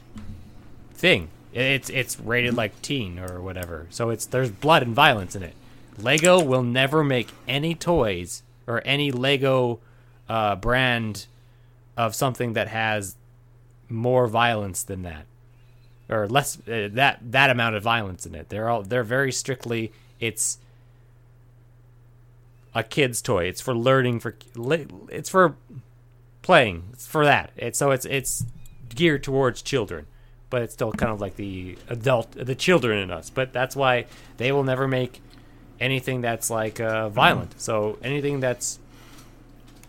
thing. It's it's rated like teen or whatever. So it's there's blood and violence in it. Lego will never make any toys or any Lego uh, brand of something that has more violence than that or less uh, that that amount of violence in it. They're all they're very strictly it's a kid's toy. It's for learning for it's for playing. It's for that. It's so it's it's geared towards children, but it's still kind of like the adult the children in us. But that's why they will never make anything that's like uh, violent. So anything that's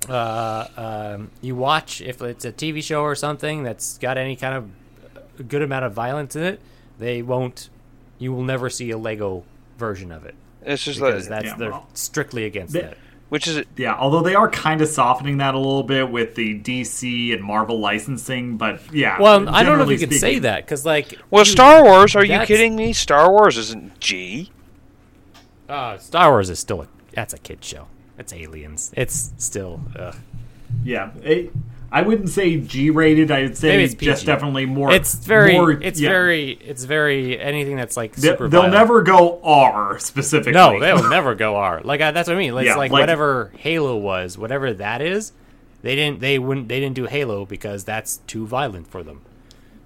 uh, um, you watch if it's a TV show or something that's got any kind of good amount of violence in it, they won't. You will never see a Lego version of it It's just because like, that's Yeah, they're well, strictly against they- that. which is Yeah, although they are kind of softening that a little bit with the DC and Marvel licensing, but yeah. Well, I don't know if generally you can say that because, like, well, you- Star Wars. Are you kidding me? Star Wars isn't G. Uh, Star Wars is still a that's a kid show. It's aliens. It's still. Uh, Yeah, it, I wouldn't say G-rated. I'd say Maybe it's just definitely more. it's very. more- it's yeah. very. It's very anything that's like They, super. they'll violent. never go R specifically. No, they'll never go R. Like I, that's what I mean. Like, Yeah, like, like- whatever Halo was, whatever that is, they didn't. They wouldn't. They didn't do Halo because that's too violent for them.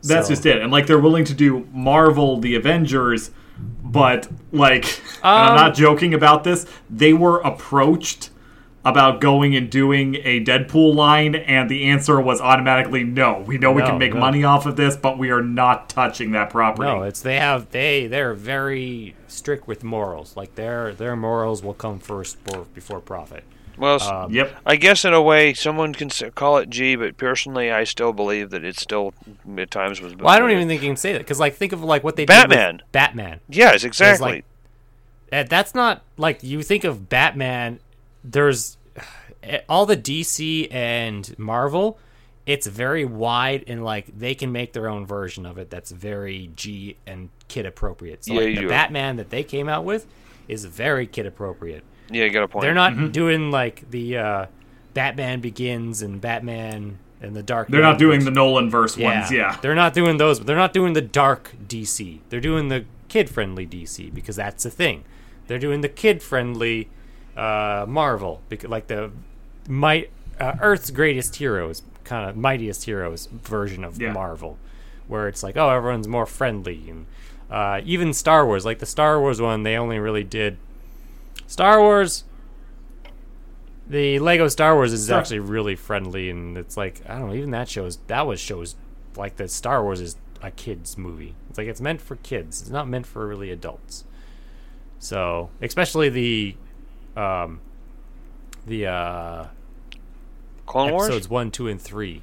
That's So- just it. And like they're willing to do Marvel, the Avengers, but like and I'm Um, not joking about this. They were approached about going and doing a Deadpool line, and the answer was automatically no. We know we No, can make no. money off of this, but we are not touching that property. No, it's they have they they're very strict with morals. Like their their morals will come first for, before profit. Well, Um, yep. I guess in a way, someone can call it G, but personally, I still believe that it still at times was. Well, I don't even think you can say that because like think of like what they Batman. did with Batman. Yes, exactly. like- Uh, That's not like you think of Batman. There's eh, all the DC and Marvel. It's very wide and like they can make their own version of it. That's very G and kid appropriate. So Yeah, like the you- Batman that they came out with is very kid appropriate. Yeah, you got a point. They're not Mm-hmm. doing like the uh, Batman Begins and Batman and the Dark. They're not Knight doing the version. Nolan verse ones. Yeah. They're not doing those. But they're not doing the dark DC. They're doing the kid-friendly DC because that's the thing. They're doing the kid-friendly uh, Marvel because like the might uh, Earth's greatest heroes, kind of mightiest heroes version of Yeah. Marvel, where it's like oh everyone's more friendly and uh, even Star Wars like the Star Wars one they only really did Star Wars. The Lego Star Wars is actually really friendly, and it's like I don't know. Even that shows that was shows like the Star Wars is a kids movie. It's like it's meant for kids. It's not meant for really adults. So especially the, um, the uh, Clone Wars. episodes one, two, and three.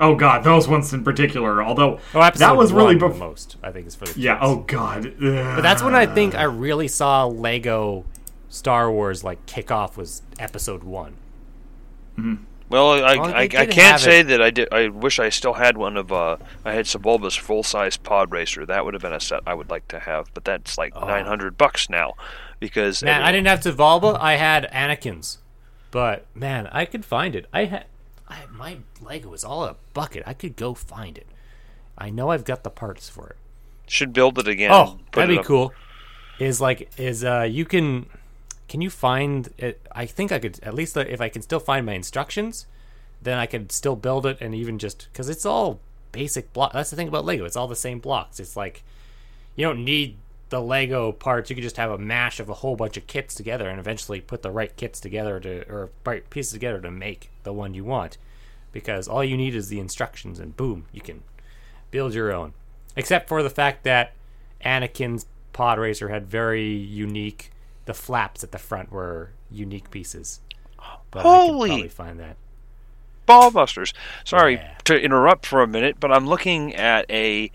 Oh god, those ones in particular. Although Oh, that was really bef- the most. I think is for the Yeah. Oh god. But that's when I think I really saw Lego Star Wars like kickoff was episode one. Well, I, Well, I, they I can't say it. that I did. I wish I still had one of. Uh, I had Sebulba's full size pod racer. That would have been a set I would like to have, but that's like nine hundred bucks now, because Man, I didn't have Sebulba. I had Anakin's, but man, I could find it. I had, I my Lego is all a bucket. I could go find it. I know I've got the parts for it. should build it again. Oh, that'd it be up. cool. Is like is uh you can can you find it? I think I could at least uh, if I can still find my instructions, then I could still build it and even just because it's all basic block. That's the thing about Lego. It's all the same blocks. It's like you don't need the Lego parts. You could just have a mash of a whole bunch of kits together and eventually put the right kits together to or right pieces together to make the one you want. Because all you need is the instructions and boom, you can build your own. Except for the fact that Anakin's pod racer had very unique. The flaps at the front were unique pieces. But I Holy- could probably find that. Ballbusters. Sorry Yeah. to interrupt for a minute, but I'm looking at a.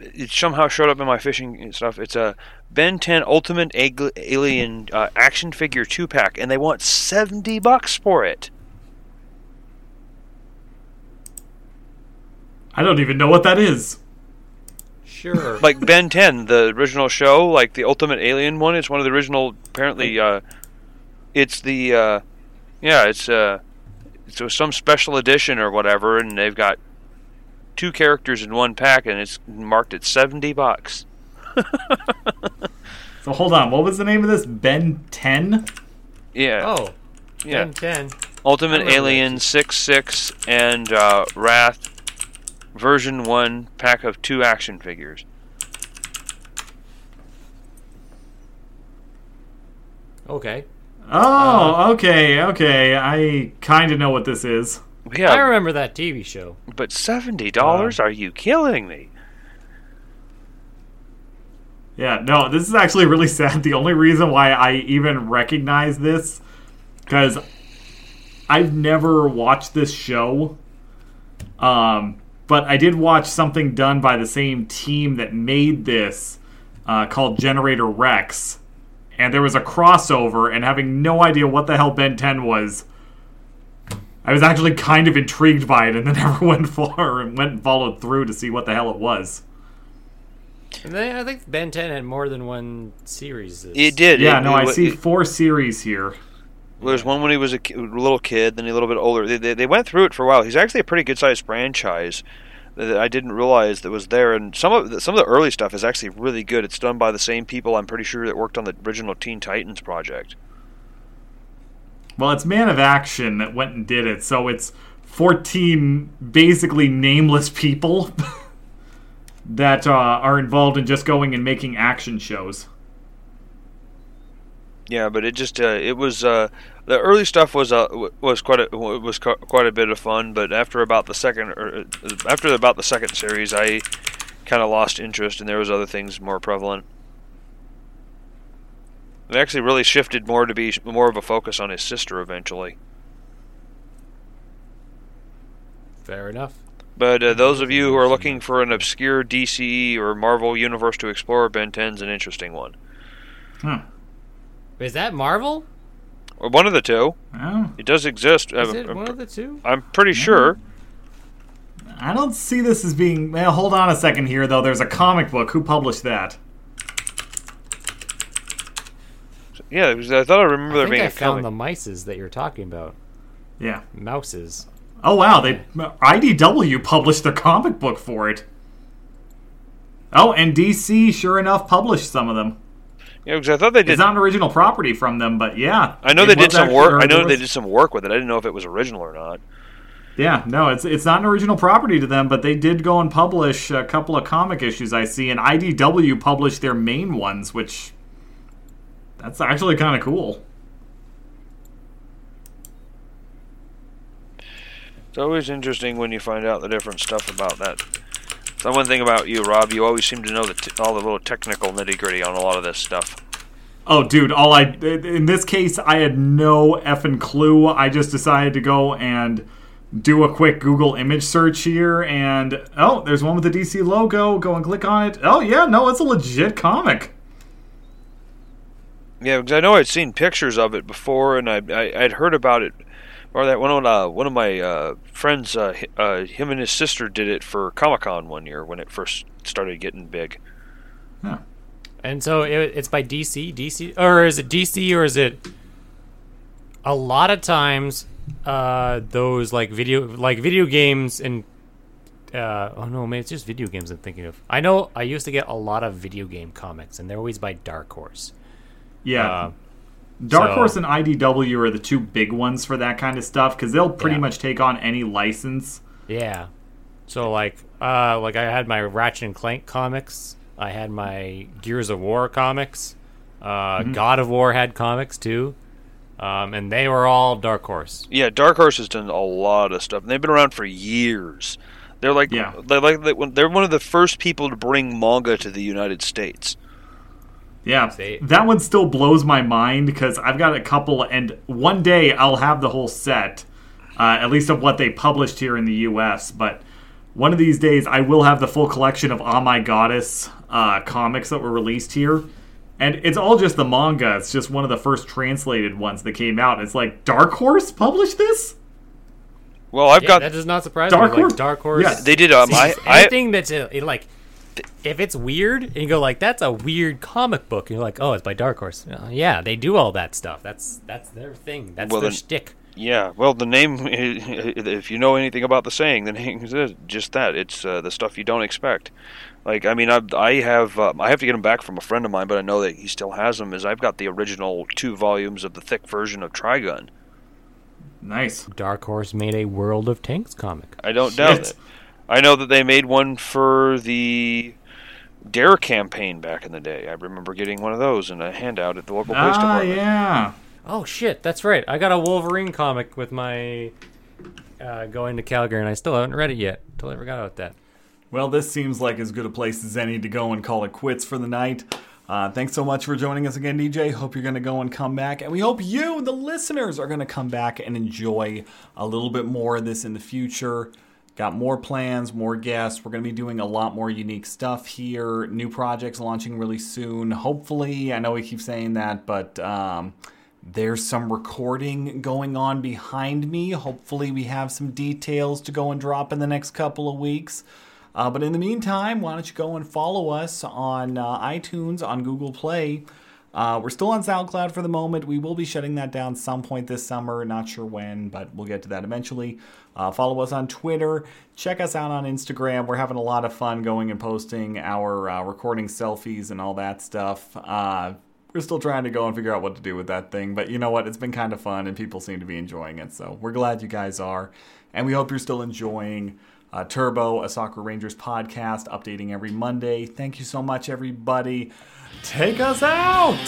It somehow showed up in my fishing stuff. It's a Ben 10 Ultimate Alien uh, action figure two pack, and they want seventy bucks for it. I don't even know what that is. Sure. like Ben 10, the original show, like the Ultimate Alien one. It's one of the original. Apparently, uh, it's the uh, yeah, it's uh, it's some special edition or whatever, and they've got two characters in one pack, and it's marked at seventy bucks. So hold on, what was the name of this? Ben 10? Yeah, oh, yeah. 10, 10. Ultimate Alien that. six six and uh, Rath version one pack of two action figures. Okay. Oh, okay, okay. I kind of know what this is. Yeah, I remember that TV show. but seventy dollars? Are you killing me? Yeah, no, this is actually really sad. The only reason why I even recognize this, because I've never watched this show, um, but I did watch something done by the same team that made this uh, called Generator Rex, and there was a crossover, and having no idea what the hell Ben 10 was. I was actually kind of intrigued by it, and then never went far and went and followed through to see what the hell it was. And then I think Ben 10 had more than one series. It did. Yeah, It- no, it- I see it- four series here. There's one when he was a, little kid, then a little bit older. They, they, they went through it for a while. He's actually a pretty good sized franchise that I didn't realize that was there. And some of the, some of the early stuff is actually really good. It's done by the same people I'm pretty sure that worked on the original Teen Titans project. Well, it's Man of Action that went and did it, so it's 14 basically nameless people that uh, are involved in just going and making action shows. Yeah, but it just uh, it was uh, the early stuff was uh, was quite a w- was quite a bit of fun. But after about the second or uh, after about the second series, I kind of lost interest, and there was other things more prevalent. It actually really shifted more to be more of a focus on his sister eventually. Fair enough. But uh, those of you who are looking for an obscure DC or Marvel universe to explore, Ben 10's an interesting one. Huh. Is that Marvel? Or one of the two. Well, It does exist. Is I'm- it I'm, one of the two? I'm pretty sure. I don't see this as being. Well, hold on a second here, though. There's a comic book. Who published that? Yeah, because I thought I remember I there think being I a found comic. the mices that you're talking about. Yeah. Mouses. Oh wow, they IDW published the comic book for it. Oh, and DC, sure enough, published some of them. Yeah, because I thought they did. It's not an original property from them, but yeah. I know they did some work. I know they did some work with it. I didn't know if it was original or not. Yeah, no, it's it's not an original property to them, but they did go and publish a couple of comic issues I see, and IDW published their main ones, which that's actually kind of cool. It's always interesting when you find out the different stuff about that. The one thing about you, Rob, you always seem to know the t- all the little technical nitty gritty on a lot of this stuff. Oh, dude, all I in this case I had no effing clue. I just decided to go and do a quick Google image search here, and oh, there's one with the DC logo. Go and click on it. Oh yeah, no, it's a legit comic. Yeah, because I know I'd seen pictures of it before, and I, I I'd heard about it. Or that one of uh, one of my uh, friends, uh, hi- uh, him and his sister did it for Comic Con one year when it first started getting big. And so it, it's by DC, DC, or is it DC, or is it? A lot of times, uh, those like video, like video games, and uh, oh no, man, it's just video games I'm thinking of. I know I used to get a lot of video game comics, and they're always by Dark Horse. Yeah, Uh, Dark so- Horse and IDW are the two big ones for that kind of stuff because they'll pretty Yeah. much take on any license. Yeah. So like uh like I had my Ratchet and Clank comics. I had my Gears of War comics. Uh God of War had comics too. Um and they were all Dark Horse. Yeah, Dark Horse has done a lot of stuff, and they've been around for years. They're like Yeah. they're like they're one of the first people to bring manga to the United States. Yeah, See? that one still blows my mind because I've got a couple, and one day I'll have the whole set, uh, at least of what they published here in the U.S. But one of these days, I will have the full collection of Oh My Goddess uh, comics that were released here, and it's all just the manga. It's just one of the first translated ones that came out. It's like Dark Horse published this. Well, I've Yeah, got that does not surprise Dark me. Horse? Like Dark Horse. Yeah. they did um I, I anything that's uh, it, like if it's weird and you go like that's a weird comic book and you're like oh it's by dark horse Uh, yeah they do all that stuff that's that's their thing that's Well, their then- shtick Yeah, well, the name, if you know anything about the saying, the name is just that. It's uh, the stuff you don't expect. Like, I mean, I, I have, uh, I have to get them back from a friend of mine, but I know that he still has them. Is I've got the original two volumes of the thick version of Trigun. Nice. dark horse made a world of tanks comic I don't Shit. doubt it. I know that they made one for the Dare campaign back in the day. I remember getting one of those in a handout at the local police Ah, department. yeah. oh shit that's right i got a wolverine comic with my uh, going to calgary and i still haven't read it yet totally forgot about that Well, this seems like as good a place as any to go and call it quits for the night. Uh, thanks so much for joining us again, DJ. Hope you're going to go and come back. And we hope you, the listeners, are going to come back and enjoy a little bit more of this in the future. Got more plans, more guests. We're going to be doing a lot more unique stuff here. New projects launching really soon. Hopefully, I know we keep saying that, but um, there's some recording going on behind me. Hopefully, we have some details to go and drop in the next couple of weeks. Uh, but in the meantime, why don't you go and follow us on uh, iTunes, on Google Play. Uh, we're still on SoundCloud for the moment. We will be shutting that down some point this summer. Not sure when, but we'll get to that eventually. Uh, follow us on Twitter. Check us out on Instagram. We're having a lot of fun going and posting our uh, recording selfies and all that stuff. Uh, we're still trying to go and figure out what to do with that thing, but you know what? It's been kind of fun and people seem to be enjoying it. So we're glad you guys are. And we hope you're still enjoying uh, Turbo, a Sakura Rangers podcast, updating every Monday. Thank you so much, everybody. Take us out!